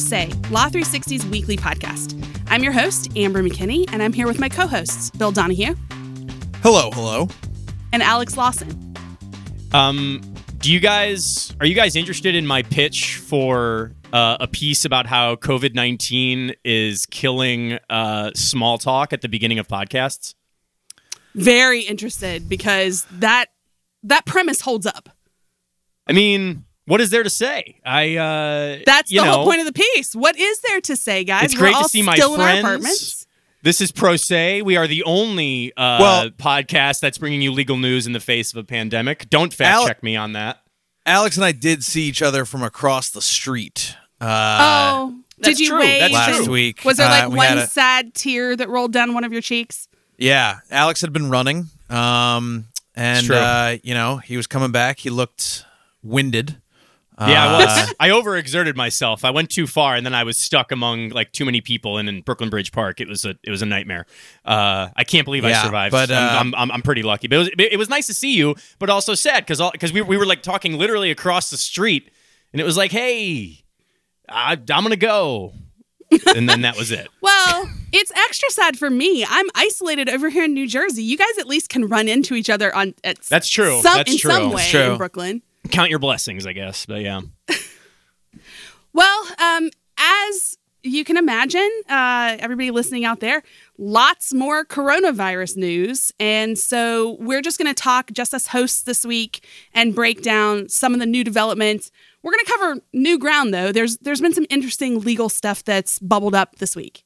Say, Law 360's weekly podcast. I'm your host, Amber McKinney, and I'm here with my co hosts, Bill Donahue Hello, hello. and Alex Lawson. Um, do you guys are you guys interested in my pitch for uh, a piece about how COVID nineteen is killing uh, small talk at the beginning of podcasts? Very interested because that that premise holds up. I mean, what is there to say? I uh, That's you the know, whole point of the piece. What is there to say, guys? It's We're great to see my still friends. This is Pro Say. We are the only uh, Well- podcast that's bringing you legal news in the face of a pandemic. Don't fact Ale- check me on that. Alex and I did see each other from across the street. Uh, oh, that's did you true. wave? That's last and- week. Was there uh, like we had one a- sad tear that rolled down one of your cheeks? Yeah, Alex had been running, um, and uh, you know he was coming back. He looked winded. Yeah, I Uh, was. I overexerted myself. I went too far, and then I was stuck among like too many people. And in Brooklyn Bridge Park, it was a it was a nightmare. Uh, I can't believe I survived. but, uh, I'm, I'm, I'm I'm pretty lucky. But it was it was nice to see you, but also sad because because we we were like talking literally across the street, and it was like, hey, I, I'm gonna go, and then that was it. Well, it's extra sad for me. I'm isolated over here in New Jersey. You guys at least can run into each other on at That's true. Some, That's in true. some That's way true. in Brooklyn. Count your blessings, I guess. But yeah, Well, um, as you can imagine, uh, everybody listening out there, lots more coronavirus news. And so we're just going to talk, just as hosts this week, and break down some of the new developments. We're going to cover new ground, though. There's there's been some interesting legal stuff that's bubbled up this week.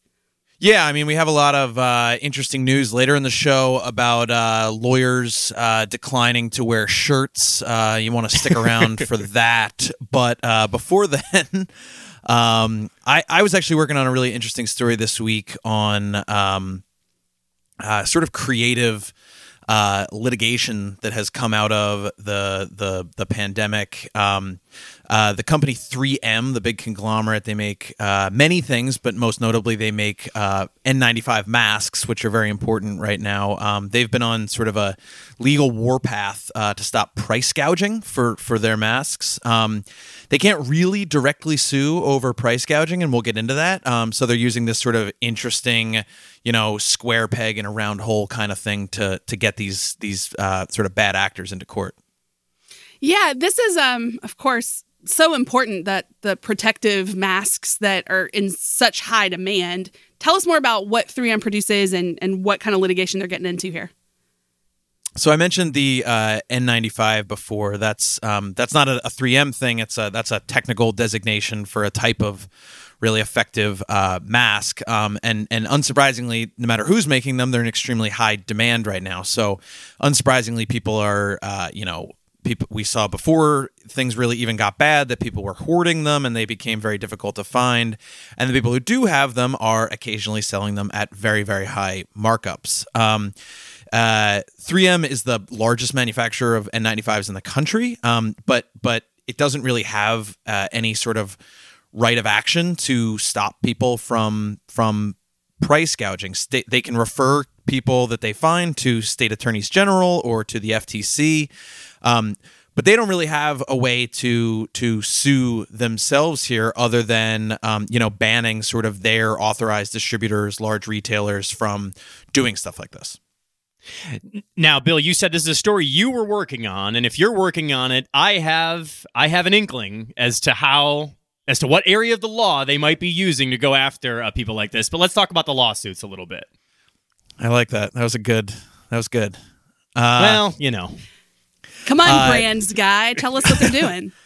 Yeah, I mean, we have a lot of uh, interesting news later in the show about uh, lawyers uh, declining to wear shirts. Uh, you want to stick around for that. But uh, before then, um, I, I was actually working on a really interesting story this week on um, uh, sort of creative uh, litigation that has come out of the the the pandemic. Um, uh, the company 3M, the big conglomerate, they make uh, many things, but most notably, they make uh, N95 masks, which are very important right now. Um, they've been on sort of a legal warpath uh, to stop price gouging for for their masks. Um, they can't really directly sue over price gouging, and we'll get into that. Um, so they're using this sort of interesting, you know, square peg in a round hole kind of thing to to get these these uh, sort of bad actors into court. Yeah, this is, um, of course, so important that the protective masks that are in such high demand. Tell us more about what 3M produces and, and what kind of litigation they're getting into here. So I mentioned the uh, N95 before. That's um, that's not a, a 3M thing. It's a that's a technical designation for a type of really effective uh, mask. Um, and and unsurprisingly, no matter who's making them, they're in extremely high demand right now. So unsurprisingly, people are uh, you know people we saw before things really even got bad that people were hoarding them and they became very difficult to find. And the people who do have them are occasionally selling them at very very high markups. Um, uh, 3M is the largest manufacturer of N95s in the country, um, but but it doesn't really have uh, any sort of right of action to stop people from from price gouging. Sta- they can refer people that they find to state attorneys general or to the FTC. Um, but they don't really have a way to to sue themselves here, other than um, you know banning sort of their authorized distributors, large retailers from doing stuff like this. Now, Bill, you said this is a story you were working on, and if you're working on it, I have I have an inkling as to how as to what area of the law they might be using to go after uh, people like this. But let's talk about the lawsuits a little bit. I like that. That was a good. That was good. Uh, well, you know, Come on, Uh, brands guy. Tell us what they're doing.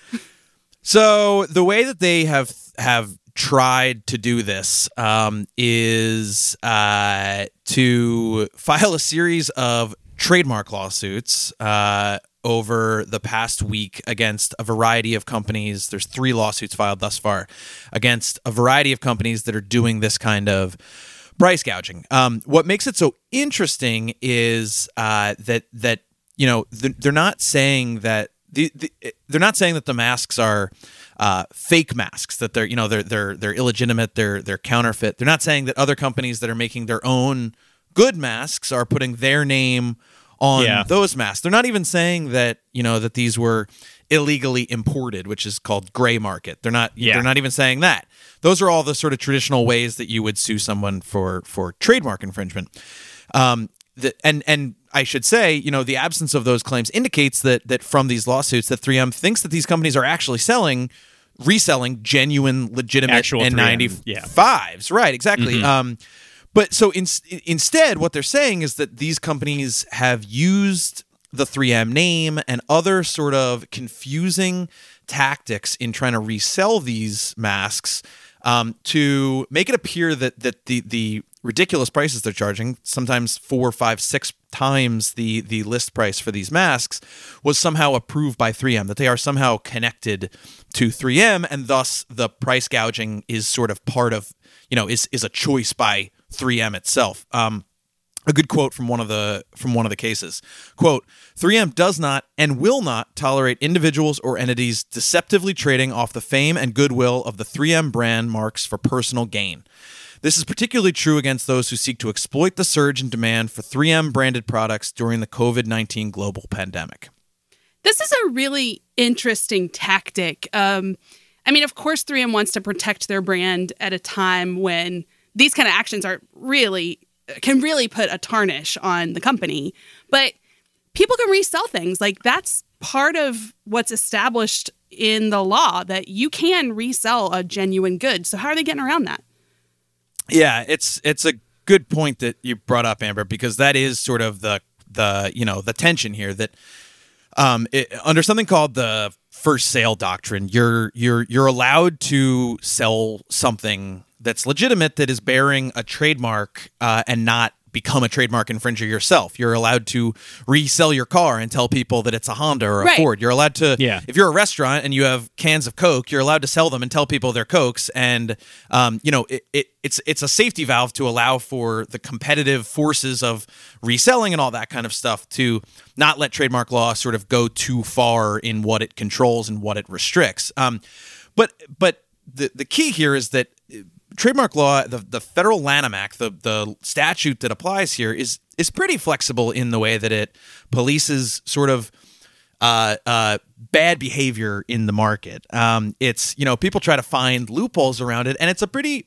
So the way that they have have tried to do this um, is uh, to file a series of trademark lawsuits uh, over the past week against a variety of companies. There's three lawsuits filed thus far against a variety of companies that are doing this kind of price gouging. Um, what makes it so interesting is uh, that that you know they're, not saying that the, the, they're not saying that the masks are uh, fake masks that they're you know they're they're they're illegitimate they're they're counterfeit. They're not saying that other companies that are making their own good masks are putting their name on Yeah. those masks. They're not even saying that you know that these were illegally imported, which is called gray market. They're not. Yeah. They're not even saying that. Those are all the sort of traditional ways that you would sue someone for for trademark infringement. Um, the, and and I should say, you know, the absence of those claims indicates that that from these lawsuits, that 3M thinks that these companies are actually selling, reselling genuine, legitimate Actual 3M, N95s. yeah. Right, exactly. Um, but so in, instead, what they're saying is that these companies have used the 3M name and other sort of confusing tactics in trying to resell these masks um, to make it appear that that the the ridiculous prices they're charging, sometimes four, five, six times the the list price for these masks, was somehow approved by 3M. That they are somehow connected to 3M, and thus the price gouging is sort of part of you know is is a choice by 3M itself. Um, a good quote from one of the from one of the cases quote 3m does not and will not tolerate individuals or entities deceptively trading off the fame and goodwill of the 3m brand marks for personal gain this is particularly true against those who seek to exploit the surge in demand for 3m branded products during the covid-19 global pandemic This is a really interesting tactic. Um, I mean, of course, 3M wants to protect their brand at a time when these kind of actions are really can really put a tarnish on the company. But people can resell things. Like that's part of what's established in the law that you can resell a genuine good. So how are they getting around that? Yeah, it's it's a good point that you brought up, Amber, because that is sort of the the you know the tension here that um, it, under something called the first sale doctrine, you're you're you're allowed to sell something that's legitimate that is bearing a trademark uh, and not become a trademark infringer yourself. You're allowed to resell your car and tell people that it's a Honda or a Right. Ford. You're allowed to Yeah. if you're a restaurant and you have cans of Coke, you're allowed to sell them and tell people they're Cokes. And um, you know, it, it, it's it's a safety valve to allow for the competitive forces of reselling and all that kind of stuff to not let trademark law sort of go too far in what it controls and what it restricts. Um, but but the the key here is that trademark law, the, the federal Lanham Act, the the statute that applies here is is pretty flexible in the way that it polices sort of uh, uh, bad behavior in the market. Um, it's you know people try to find loopholes around it, and it's a pretty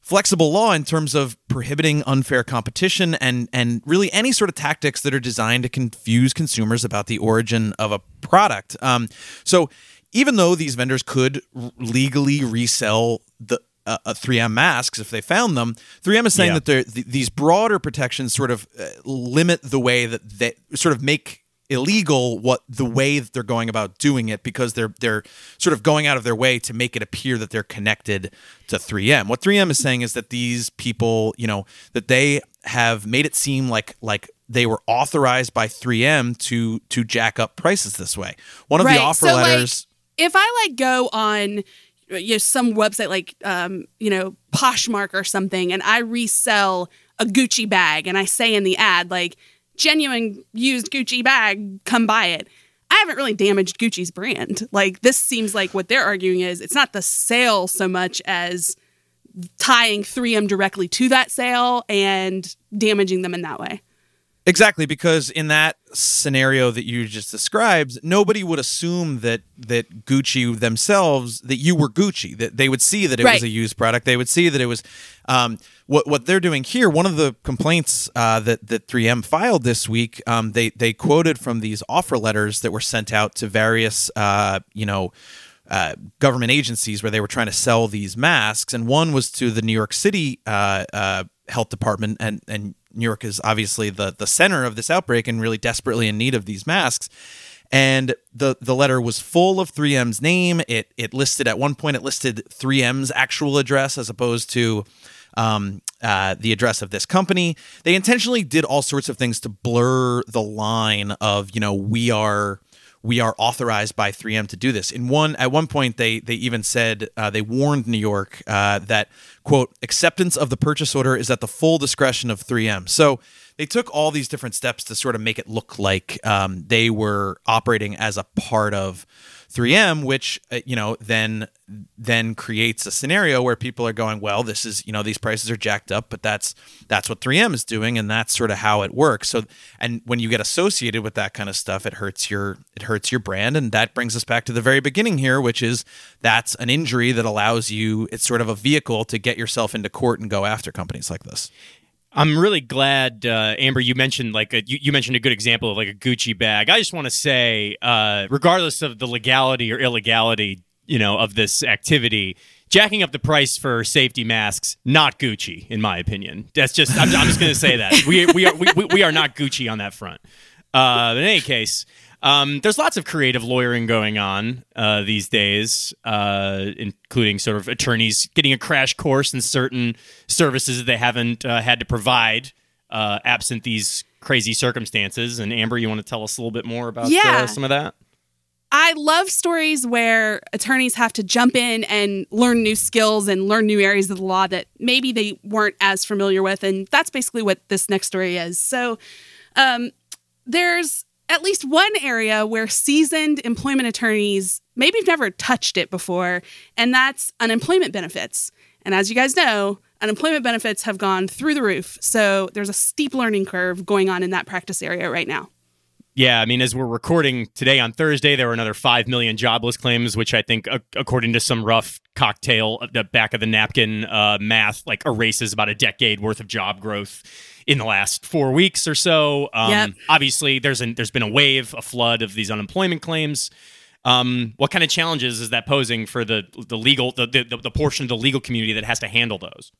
flexible law in terms of prohibiting unfair competition and and really any sort of tactics that are designed to confuse consumers about the origin of a product. Um, so even though these vendors could r- legally resell the uh, uh, 3M masks if they found them, 3M is saying Yeah. that th- these broader protections sort of uh, limit the way that they sort of make illegal what the way that they're going about doing it because they're they're sort of going out of their way to make it appear that they're connected to 3M. What 3M is saying is that these people, you know, that they have made it seem like like they were authorized by 3M to to jack up prices this way. One of the offer so, letters Like, if I like go on you know, some website like um, you know Poshmark or something, and I resell a Gucci bag, and I say in the ad like genuine used Gucci bag, come buy it. I haven't really damaged Gucci's brand. Like this seems like what they're arguing is it's not the sale so much as tying 3M directly to that sale and damaging them in that way. Exactly, because in that scenario that you just described, nobody would assume that that Gucci themselves that you were Gucci. That they would see that it Right. was a used product. They would see that it was um, what what they're doing here. One of the complaints uh, that that 3M filed this week, um, they they quoted from these offer letters that were sent out to various uh, you know uh, government agencies where they were trying to sell these masks, and one was to the New York City uh, uh, Health Department, and and New York is obviously the the center of this outbreak and really desperately in need of these masks. And the the letter was full of 3M's name. It it listed at one point it listed 3M's actual address as opposed to um, uh, the address of this company. They intentionally did all sorts of things to blur the line of you know we are we are authorized by 3M to do this. In one at one point they they even said uh, they warned New York uh, that quote, acceptance of the purchase order is at the full discretion of 3M. So they took all these different steps to sort of make it look like um, they were operating as a part of 3M, which uh, you know then then creates a scenario where people are going, well, this is you know these prices are jacked up, but that's that's what 3M is doing, and that's sort of how it works. So, and when you get associated with that kind of stuff, it hurts your it hurts your brand, and that brings us back to the very beginning here, which is that's an injury that allows you. It's sort of a vehicle to get yourself into court and go after companies like this. I'm really glad, uh, Amber. You mentioned like a, you, you, mentioned a good example of like a Gucci bag. I just want to say, uh, regardless of the legality or illegality, you know, of this activity, jacking up the price for safety masks not Gucci, in my opinion. That's just I'm, I'm just going to say that we we are we, we are not Gucci on that front. Uh, in any case, um, there's lots of creative lawyering going on uh, these days, uh, including sort of attorneys getting a crash course in certain services that they haven't uh, had to provide uh, absent these crazy circumstances. And Amber, you want to tell us a little bit more about uh, yeah. some of that? I love stories where attorneys have to jump in and learn new skills and learn new areas of the law that maybe they weren't as familiar with. And that's basically what this next story is. So um, there's at least one area where seasoned employment attorneys maybe have never touched it before, and that's unemployment benefits. And as you guys know, unemployment benefits have gone through the roof. So there's a steep learning curve going on in that practice area right now. Yeah, I mean, as we're recording today on Thursday, there were another 5 million jobless claims, which I think, according to some rough cocktail, the back of the napkin uh, math, like erases about a decade worth of job growth in the last four weeks or so. Um, yep. Obviously, there's an, there's been a wave, a flood of these unemployment claims. Um, what kind of challenges is that posing for the the legal the, the, the portion of the legal community that has to handle those?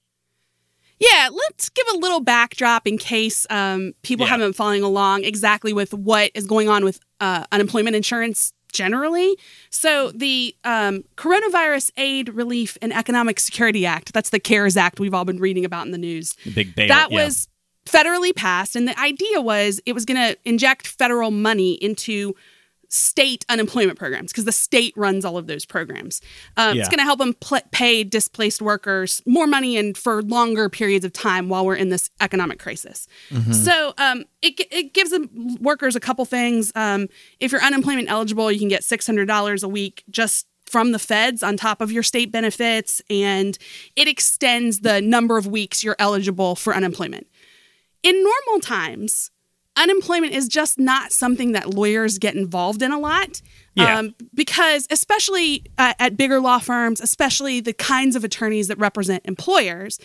Yeah, let's give a little backdrop in case um, people yeah. haven't been following along exactly with what is going on with uh, unemployment insurance generally. So, the um, Coronavirus Aid, Relief, and Economic Security Act, that's the CARES Act we've all been reading about in the news. The big bail, That yeah. was federally passed. And the idea was it was going to inject federal money into state unemployment programs because the state runs all of those programs. Um, yeah. It's going to help them pl- pay displaced workers more money and for longer periods of time while we're in this economic crisis. Mm-hmm. So um, it, it gives the workers a couple things. Um, if you're unemployment eligible, you can get $600 a week just from the feds on top of your state benefits, and it extends the number of weeks you're eligible for unemployment in normal times, unemployment is just not something that lawyers get involved in a lot. Yeah. Um, because, especially uh, at bigger law firms, especially the kinds of attorneys that represent employers.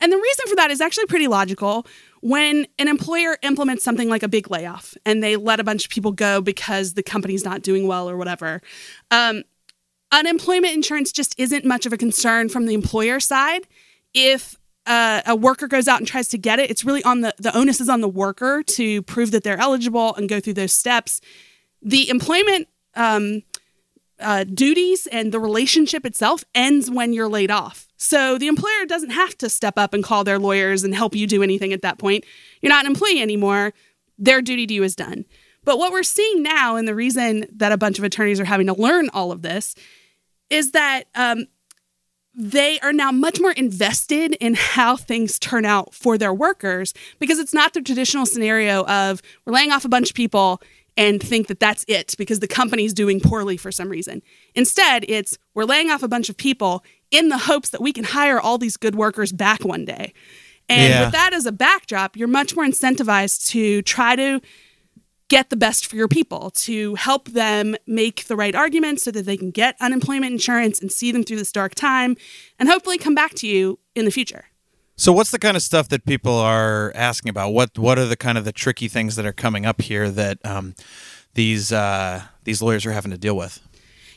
And the reason for that is actually pretty logical. When an employer implements something like a big layoff and they let a bunch of people go because the company's not doing well or whatever, um, unemployment insurance just isn't much of a concern from the employer side if uh, a worker goes out and tries to get it, it's really on the the onus is on the worker to prove that they're eligible and go through those steps. The employment um, uh, duties and the relationship itself ends when you're laid off. So the employer doesn't have to step up and call their lawyers and help you do anything at that point. You're not an employee anymore. Their duty to you is done. But what we're seeing now, and the reason that a bunch of attorneys are having to learn all of this, is that um, they are now much more invested in how things turn out for their workers because it's not the traditional scenario of we're laying off a bunch of people and think that that's it because the company's doing poorly for some reason. Instead, it's we're laying off a bunch of people in the hopes that we can hire all these good workers back one day. And yeah. with that as a backdrop, you're much more incentivized to try to get the best for your people, to help them make the right arguments so that they can get unemployment insurance and see them through this dark time and hopefully come back to you in the future. So what's the kind of stuff that people are asking about? What what are the kind of the tricky things that are coming up here that um, these uh, these lawyers are having to deal with?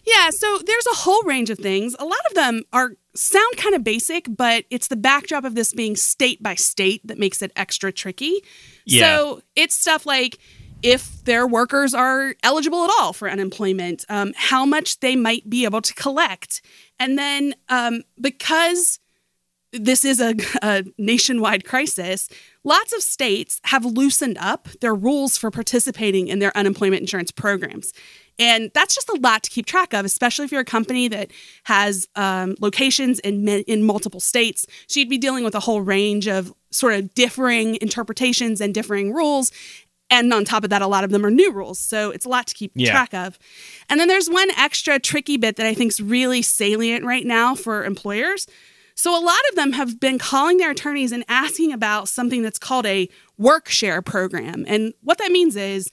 Yeah, so there's a whole range of things. A lot of them are sound kind of basic, but it's the backdrop of this being state by state that makes it extra tricky. Yeah. So it's stuff like if their workers are eligible at all for unemployment, um, how much they might be able to collect. And then um, because this is a, a, nationwide crisis, lots of states have loosened up their rules for participating in their unemployment insurance programs. And that's just a lot to keep track of, especially if you're a company that has um, locations in, in multiple states. So you'd be dealing with a whole range of sort of differing interpretations and differing rules. And on top of that, a lot of them are new rules. So it's a lot to keep yeah. track of. And then there's one extra tricky bit that I think is really salient right now for employers. So a lot of them have been calling their attorneys and asking about something that's called a work share program. And what that means is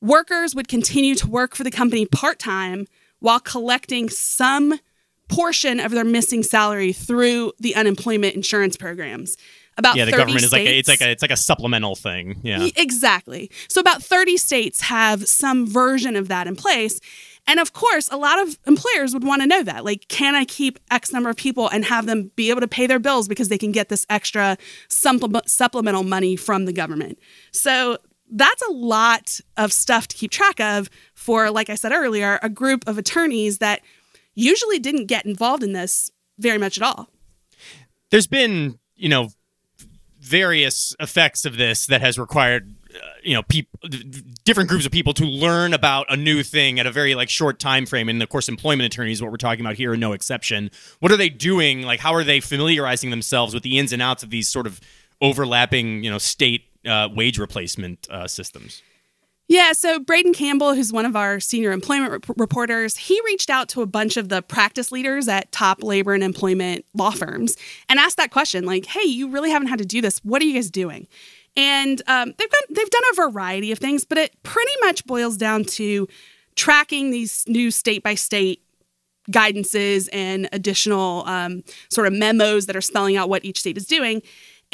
workers would continue to work for the company part time while collecting some portion of their missing salary through the unemployment insurance programs. About yeah, the government states, is like a, it's like a it's like a supplemental thing. Yeah, exactly. So about thirty states have some version of that in place. And of course, a lot of employers would want to know that. Like, can I keep X number of people and have them be able to pay their bills because they can get this extra supplemental money from the government? So that's a lot of stuff to keep track of for, like I said earlier, a group of attorneys that usually didn't get involved in this very much at all. There's been, you know, various effects of this that has required uh, you know people different groups of people to learn about a new thing at a very like short time frame. And of course employment attorneys what we're talking about here are no exception. What are they doing? Like how are they familiarizing themselves with the ins and outs of these sort of overlapping you know state uh, wage replacement uh, systems? Yeah, so Braden Campbell, who's one of our senior employment rep- reporters, he reached out to a bunch of the practice leaders at top labor and employment law firms and asked that question, like, "Hey, you really haven't had to do this. What are you guys doing?" And um, they've done they've done a variety of things, but it pretty much boils down to tracking these new state by state guidances and additional um, sort of memos that are spelling out what each state is doing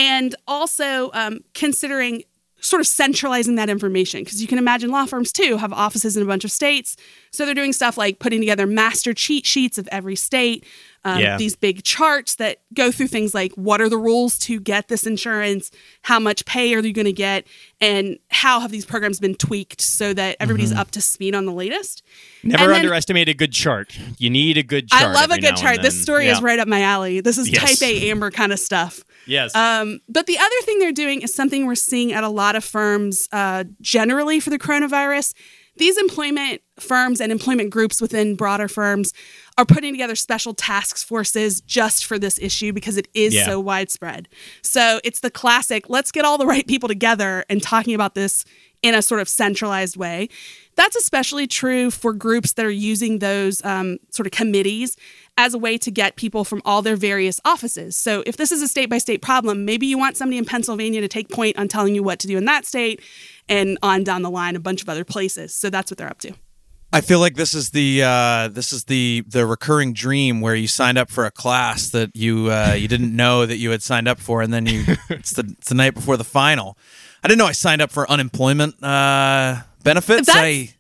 and also um, considering sort of centralizing that information because you can imagine law firms too have offices in a bunch of states so they're doing stuff like putting together master cheat sheets of every state um, yeah. these big charts that go through things like what are the rules to get this insurance how much pay are you going to get and how have these programs been tweaked so that everybody's mm-hmm. up to speed on the latest never underestimate a good chart you need a good chart i love a good chart this story yeah. is right up my alley this is yes. type a amber kind of stuff Yes. Um, but the other thing they're doing is something we're seeing at a lot of firms uh, generally for the coronavirus. These employment firms and employment groups within broader firms are putting together special task forces just for this issue because it is yeah. so widespread. So it's the classic let's get all the right people together and talking about this in a sort of centralized way. That's especially true for groups that are using those um, sort of committees as a way to get people from all their various offices. So if this is a state by state problem, maybe you want somebody in Pennsylvania to take point on telling you what to do in that state and on down the line a bunch of other places. So that's what they're up to. I feel like this is the uh, this is the the recurring dream where you signed up for a class that you uh, you didn't know that you had signed up for, and then you it's the it's the night before the final. I didn't know I signed up for unemployment uh, benefits. That's, I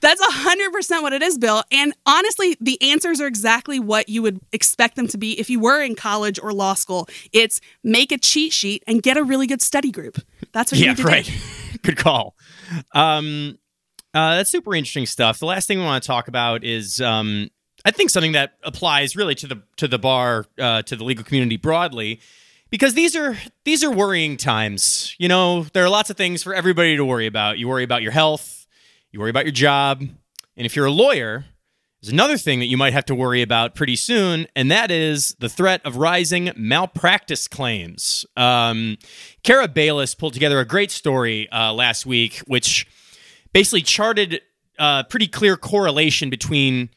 that's 100% what it is, Bill. And honestly, the answers are exactly what you would expect them to be if you were in college or law school. It's make a cheat sheet and get a really good study group. That's what you yeah, need to right. good call. Um, uh, that's super interesting stuff. The last thing we want to talk about is um, I think something that applies really to the to the bar uh, to the legal community broadly because these are these are worrying times. You know, there are lots of things for everybody to worry about. You worry about your health, you worry about your job, and if you're a lawyer, there's another thing that you might have to worry about pretty soon, and that is the threat of rising malpractice claims. Um, Cara Bayles pulled together a great story uh, last week, which basically charted a uh, pretty clear correlation between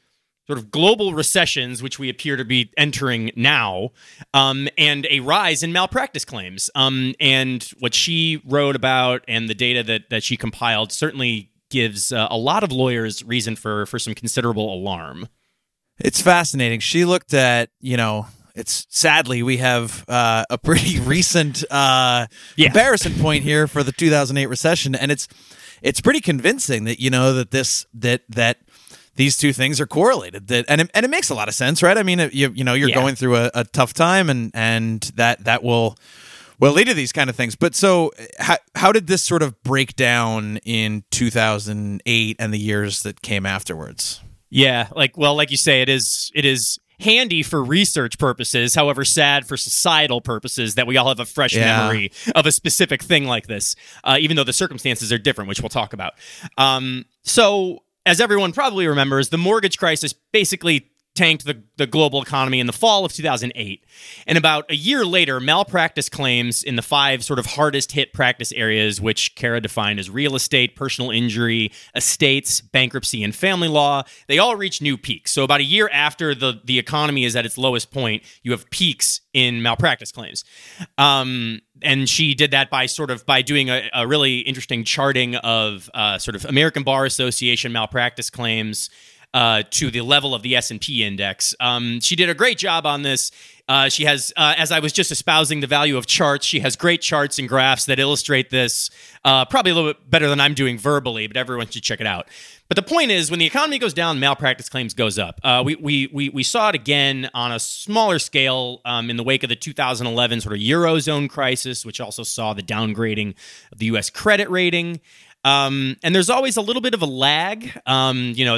sort of global recessions, which we appear to be entering now, um, and a rise in malpractice claims. Um, and what she wrote about and the data that that she compiled certainly gives uh, a lot of lawyers reason for for some considerable alarm. It's fascinating. She looked at you know. It's sadly we have uh, a pretty recent uh, yeah. comparison point here for the 2008 recession, and it's it's pretty convincing that you know that this that that these two things are correlated. That and it, and it makes a lot of sense, right? I mean, you you know, you're yeah. going through a, a, tough time, and and that that will will lead to these kind of things. But so, how how did this sort of break down in 2008 and the years that came afterwards? Yeah, like well, like you say, it is it is handy for research purposes, however sad for societal purposes that we all have a fresh Yeah. memory of a specific thing like this, uh, even though the circumstances are different, which we'll talk about. Um, so, as everyone probably remembers, the mortgage crisis basically tanked the, the global economy in the fall of 2008. And about a year later, malpractice claims in the five sort of hardest hit practice areas, which Cara defined as real estate, personal injury, estates, bankruptcy, and family law, they all reach new peaks. So about a year after the, the economy is at its lowest point, you have peaks in malpractice claims. Um, and she did that by sort of by doing a, a really interesting charting of uh, sort of American Bar Association malpractice claims uh, to the level of the S and P index. Um, she did a great job on this. Uh, she has, uh, as I was just espousing the value of charts, she has great charts and graphs that illustrate this. Uh, probably a little bit better than I'm doing verbally, but everyone should check it out. But the point is, when the economy goes down, malpractice claims goes up. Uh, we, we we we saw it again on a smaller scale um, in the wake of the 2011 sort of eurozone crisis, which also saw the downgrading of the U.S. credit rating. Um, and there's always a little bit of a lag, um, you know,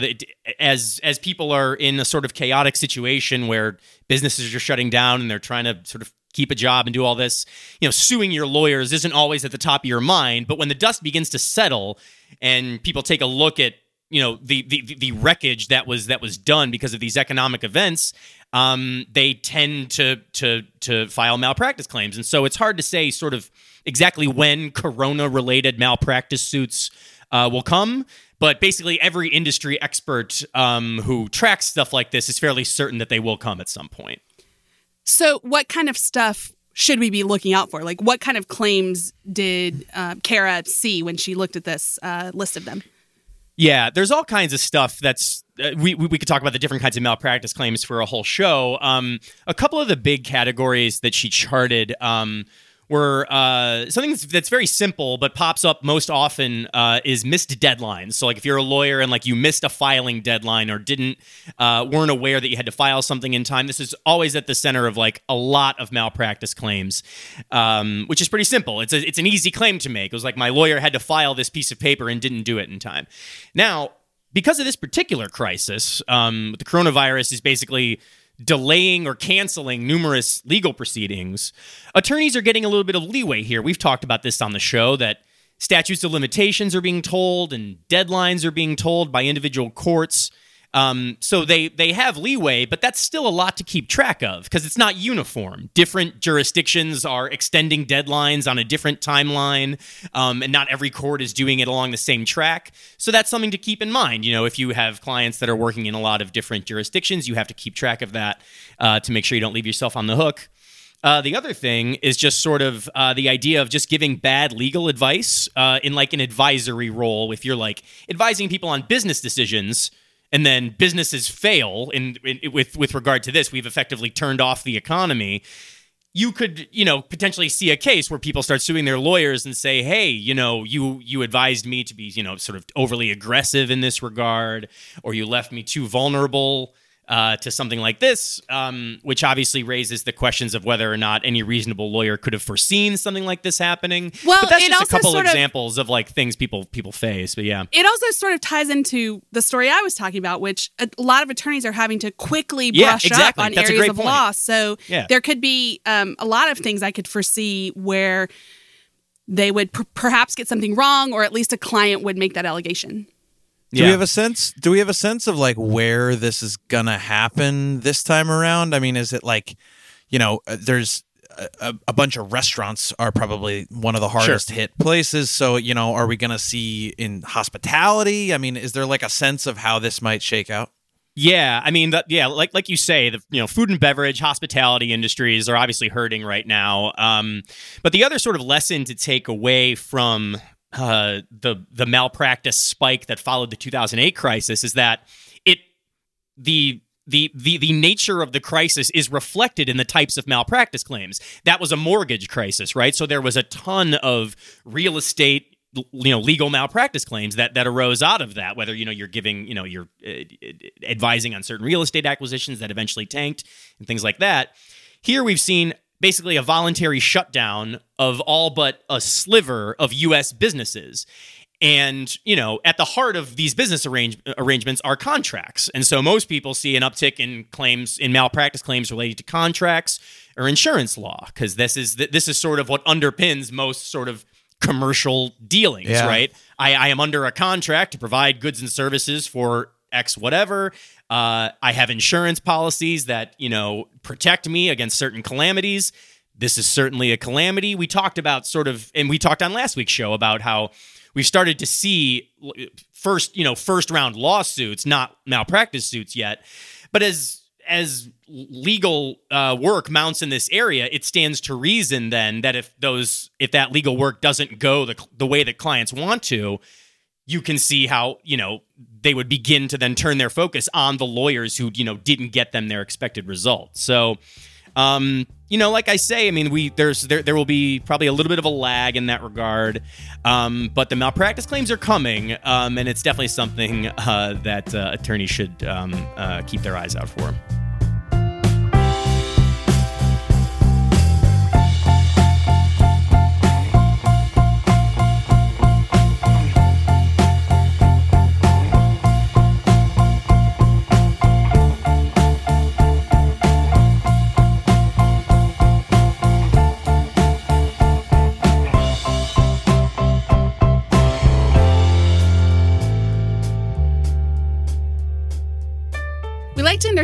as as people are in a sort of chaotic situation where businesses are shutting down and they're trying to sort of keep a job and do all this. You know, suing your lawyers isn't always at the top of your mind, but when the dust begins to settle and people take a look at you know the the, the wreckage that was that was done because of these economic events um, they tend to to to file malpractice claims and so it's hard to say sort of exactly when corona related malpractice suits uh, will come but basically every industry expert um, who tracks stuff like this is fairly certain that they will come at some point So, what kind of stuff should we be looking out for? Like, what kind of claims did uh, Cara see when she looked at this uh, list of them? Yeah, there's all kinds of stuff that's uh, we, we we could talk about the different kinds of malpractice claims for a whole show. Um, a couple of the big categories that she charted um, were uh, something that's, that's very simple but pops up most often uh, is missed deadlines. So like if you're a lawyer and like you missed a filing deadline or didn't uh, weren't aware that you had to file something in time, this is always at the center of like a lot of malpractice claims, um, which is pretty simple. It's a, it's an easy claim to make. It was like my lawyer had to file this piece of paper and didn't do it in time. Now because of this particular crisis, um, the coronavirus is basically delaying or canceling numerous legal proceedings. Attorneys are getting a little bit of leeway here. We've talked about this on the show that statutes of limitations are being tolled and deadlines are being tolled by individual courts. Um, so they they have leeway, but that's still a lot to keep track of because it's not uniform. Different jurisdictions are extending deadlines on a different timeline, um, and not every court is doing it along the same track. So that's something to keep in mind. You know, if you have clients that are working in a lot of different jurisdictions, you have to keep track of that uh, to make sure you don't leave yourself on the hook. Uh, the other thing is just sort of uh, the idea of just giving bad legal advice uh, in like an advisory role. If you're like advising people on business decisions, and then businesses fail in, in with with regard to this, we've effectively turned off the economy. You could, you know, potentially see a case where people start suing their lawyers and say, "Hey, you know, you you advised me to be, you know, sort of overly aggressive in this regard, or you left me too vulnerable." Uh, to something like this, um, which obviously raises the questions of whether or not any reasonable lawyer could have foreseen something like this happening. Well, but that's just a couple sort of- examples of, like things people people face. But yeah, It also sort of ties into the story I was talking about, which a lot of attorneys are having to quickly Yeah, brush exactly. up on That's areas of point. law. So Yeah. there could be um, a lot of things I could foresee where they would per- perhaps get something wrong, or at least a client would make that allegation. Do yeah. we have a sense? Do we have a sense of like where this is gonna happen this time around? I mean, is it like, you know, uh, there's a, a, bunch of restaurants are probably one of the hardest hit places. So you know, are we gonna see in hospitality? I mean, is there like a sense of how this might shake out? Yeah, I mean, that, yeah, like like you say, the you know, food and beverage, hospitality industries are obviously hurting right now. Um, but the other sort of lesson to take away from uh, the the malpractice spike that followed the 2008 crisis is that it the the, the the nature of the crisis is reflected in the types of malpractice claims. That was a mortgage crisis, right? So there was a ton of real estate you know legal malpractice claims that that arose out of that whether you know you're giving you know you're uh, advising on certain real estate acquisitions that eventually tanked and things like that here we've seen basically a voluntary shutdown of all but a sliver of US businesses and you know, at the heart of these business arrange- arrangements are contracts, and so most people see an uptick in claims in malpractice claims related to contracts or insurance law because this is this is sort of what underpins most sort of commercial dealings, Yeah. right? I, I am under a contract to provide goods and services for X whatever. Uh, I have insurance policies that you know protect me against certain calamities. This is certainly a calamity. We talked about sort of, and we talked on last week's show about how we've started to see first, you know, first round lawsuits, not malpractice suits yet, but as as legal uh, work mounts in this area, it stands to reason then that if those if that legal work doesn't go the the way that clients want to, you can see how you know they would begin to then turn their focus on the lawyers who you know didn't get them their expected results. So, um, you know, like I say, I mean, we there's there there will be probably a little bit of a lag in that regard, um, but the malpractice claims are coming, um, and it's definitely something uh, that uh, attorneys should um, uh, keep their eyes out for.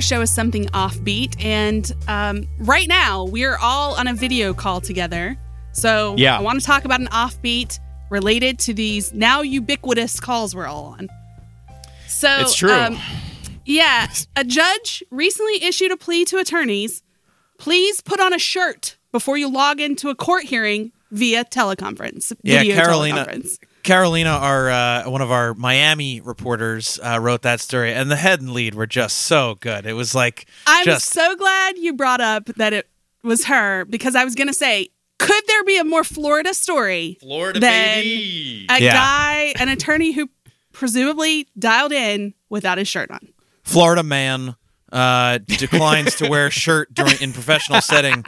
Our show with something offbeat, and um, right now we are all on a video call together. So Yeah. I want to talk about an offbeat related to these now ubiquitous calls we're all on. So It's true. um, yeah, a judge recently issued a plea to attorneys: please put on a shirt before you log into a court hearing via teleconference. Yeah, Carolina. teleconference. Carolina, our uh, one of our Miami reporters, uh, wrote that story, and the head and lead were just so good. It was like I'm just so glad you brought up that it was her because I was going to say, could there be a more Florida story? Florida Then baby. A Yeah. guy, an attorney who presumably dialed in without his shirt on. Florida man uh, declines to wear a shirt during in professional setting,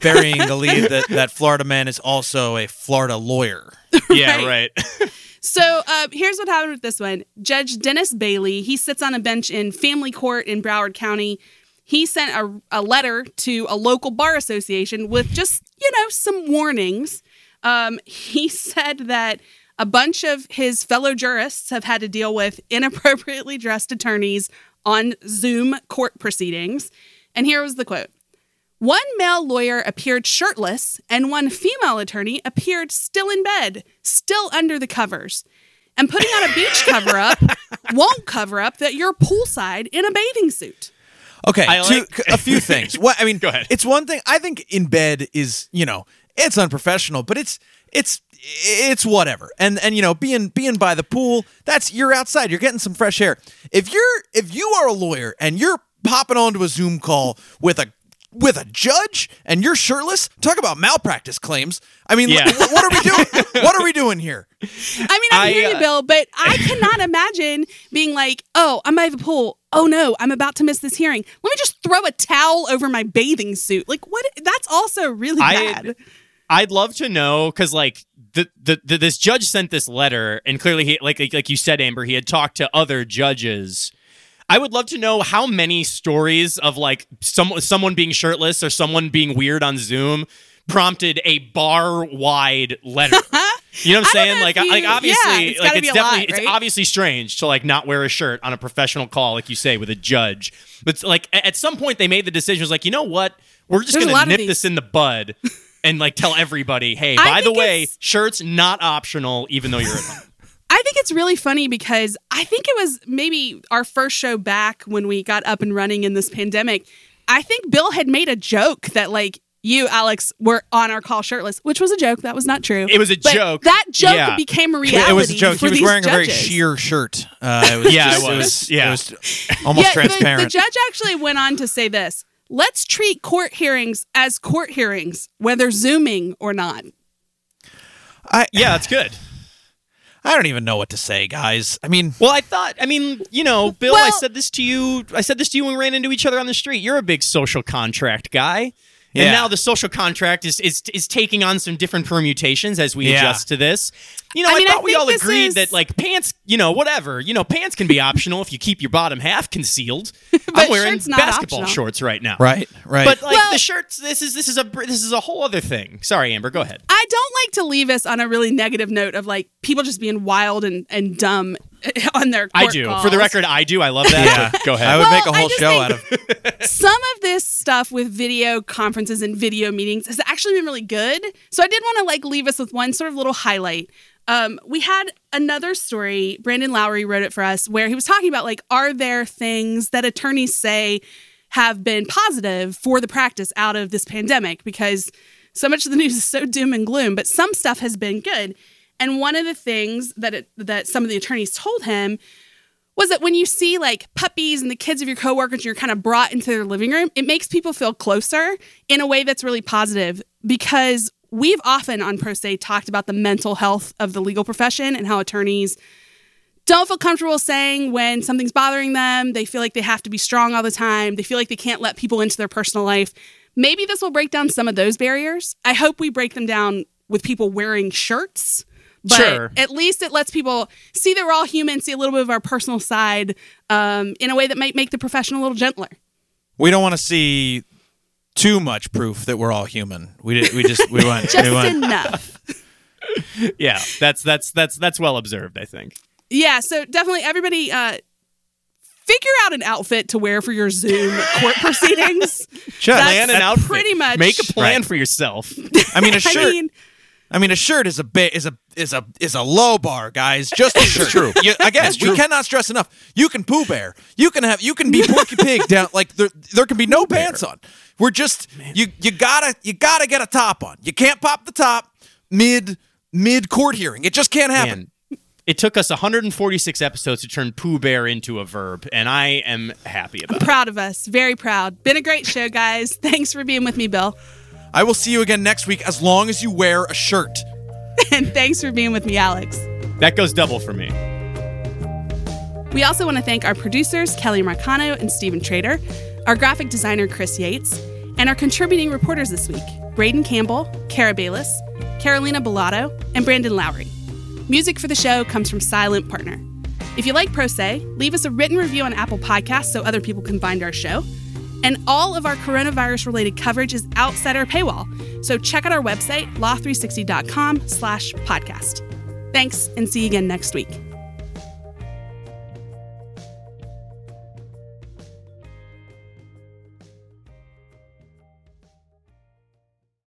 burying the lead that that Florida man is also a Florida lawyer. yeah, Right. right. So uh, here's what happened with this one. Judge Dennis Bailey, he sits on a bench in family court in Broward County. He sent a, a letter to a local bar association with just, you know, some warnings. Um, he said that a bunch of his fellow jurists have had to deal with inappropriately dressed attorneys on Zoom court proceedings. And here was the quote One male lawyer appeared shirtless, and one female attorney appeared still in bed, still under the covers. And putting on a beach cover up won't cover up that you're poolside in a bathing suit. Okay, I two- like- a few things. What I mean, Go ahead. It's one thing. I think in bed is you know it's unprofessional, but it's it's it's whatever. And and you know being being by the pool, that's you're outside. You're getting some fresh air. If you're if you are a lawyer and you're popping onto a Zoom call with a with a judge and you're shirtless, talk about malpractice claims. I mean, Yeah. wh- what are we doing? what are we doing here? I mean, I, I, hear you, uh, Bill, but I cannot imagine being like, oh, I'm by the pool. Oh no, I'm about to miss this hearing. Let me just throw a towel over my bathing suit. Like, what? That's also really I- bad. I'd love to know because like the, the the this judge sent this letter and clearly he like like you said Amber he had talked to other judges. I would love to know how many stories of like some someone being shirtless or someone being weird on Zoom prompted a bar wide letter. You know what I'm saying? Like, you- like yeah, obviously, it's like it's definitely lot, it's obviously strange to like not wear a shirt on a professional call, like you say, with a judge. But like at some point, they made the decision. It was like, you know what? We're just There's gonna nip this in the bud and like tell everybody, hey, I by the way, shirts not optional, even though you're at home. I think it's really funny because I think it was maybe our first show back when we got up and running in this pandemic. I think Bill had made a joke that like you, Alex, were on our call shirtless, which was a joke. That was not true. It was a But joke. That joke Yeah. became a reality. it was a joke. For He was these wearing a very sheer shirt. Uh, it was Yeah, just- it was. Yeah. it was almost yeah, the- transparent. The, judge actually went on to say this. Let's treat court hearings as court hearings, whether zooming or not. I, Yeah, that's good. I don't even know what to say, guys. I mean, Well, I thought, I mean, you know, Bill, I said this to you. I said this to you when we ran into each other on the street. You're a big social contract guy. Yeah. And now the social contract is, is is taking on some different permutations as we Yeah. adjust to this. You know, I I, mean, I thought we all agreed is- that like pants, you know, whatever, you know, pants can be optional if you keep your bottom half concealed. I'm wearing shirts not basketball optional. shorts right now. Right, right. But like Well- the shirts, this is this is a this is a whole other thing. Sorry, Amber, go ahead. I don't like to leave us on a really negative note of like people just being wild and, and dumb on their I do. calls. For the record, I do. I love that. Yeah. Go ahead. I would Well, make a whole show out of. some of this stuff with video conferences and video meetings has actually been really good. So I did want to like leave us with one sort of little highlight. Um, we had another story. Brandon Lowrey wrote it for us, where he was talking about like, are there things that attorneys say have been positive for the practice out of this pandemic? Because so much of the news is so doom and gloom, but some stuff has been good. And one of the things that it, that some of the attorneys told him was that when you see like puppies and the kids of your coworkers, you're kind of brought into their living room, it makes people feel closer in a way that's really positive because we've often on Pro Say talked about the mental health of the legal profession and how attorneys don't feel comfortable saying when something's bothering them. They feel like they have to be strong all the time. They feel like they can't let people into their personal life. Maybe this will break down some of those barriers. I hope we break them down with people wearing shirts. But Sure. at least it lets people see that we're all human, see a little bit of our personal side um, in a way that might make the profession a little gentler. We don't want to see too much proof that we're all human. We did, we just we went Just we went. enough. yeah, that's that's that's that's well observed. I think. Yeah, so definitely everybody uh, figure out an outfit to wear for your Zoom court proceedings. Sure. Plan an outfit. pretty much- make a plan Right. for yourself. I mean, a shirt. mean, I mean, a shirt is a bit is a is a is a low bar, guys. Just a shirt. true. You, again, we cannot stress enough. You can Pooh Bear. You can have. You can be Porky Pig down. Like there, there can be no pants on. We're just you. You gotta you gotta get a top on. You can't pop the top mid mid court hearing. It just can't happen. Man, it took us 146 episodes to turn Pooh Bear into a verb, and I am happy about it. proud of us. Very proud. Been a great show, guys. Thanks for being with me, Bill. I will see you again next week as long as you wear a shirt. And thanks for being with me, Alex. That goes double for me. We also want to thank our producers, Kelly Marcano and Stephen Trader, our graphic designer, Chris Yates, and our contributing reporters this week, Braden Campbell, Cara Bayles, Carolina Bolado, and Brandon Lowrey. Music for the show comes from Silent Partner. If you like Pro Say, leave us a written review on Apple Podcasts so other people can find our show. And all of our coronavirus related coverage is outside our paywall. So check out our website, law360.com slash podcast. Thanks and see you again next week.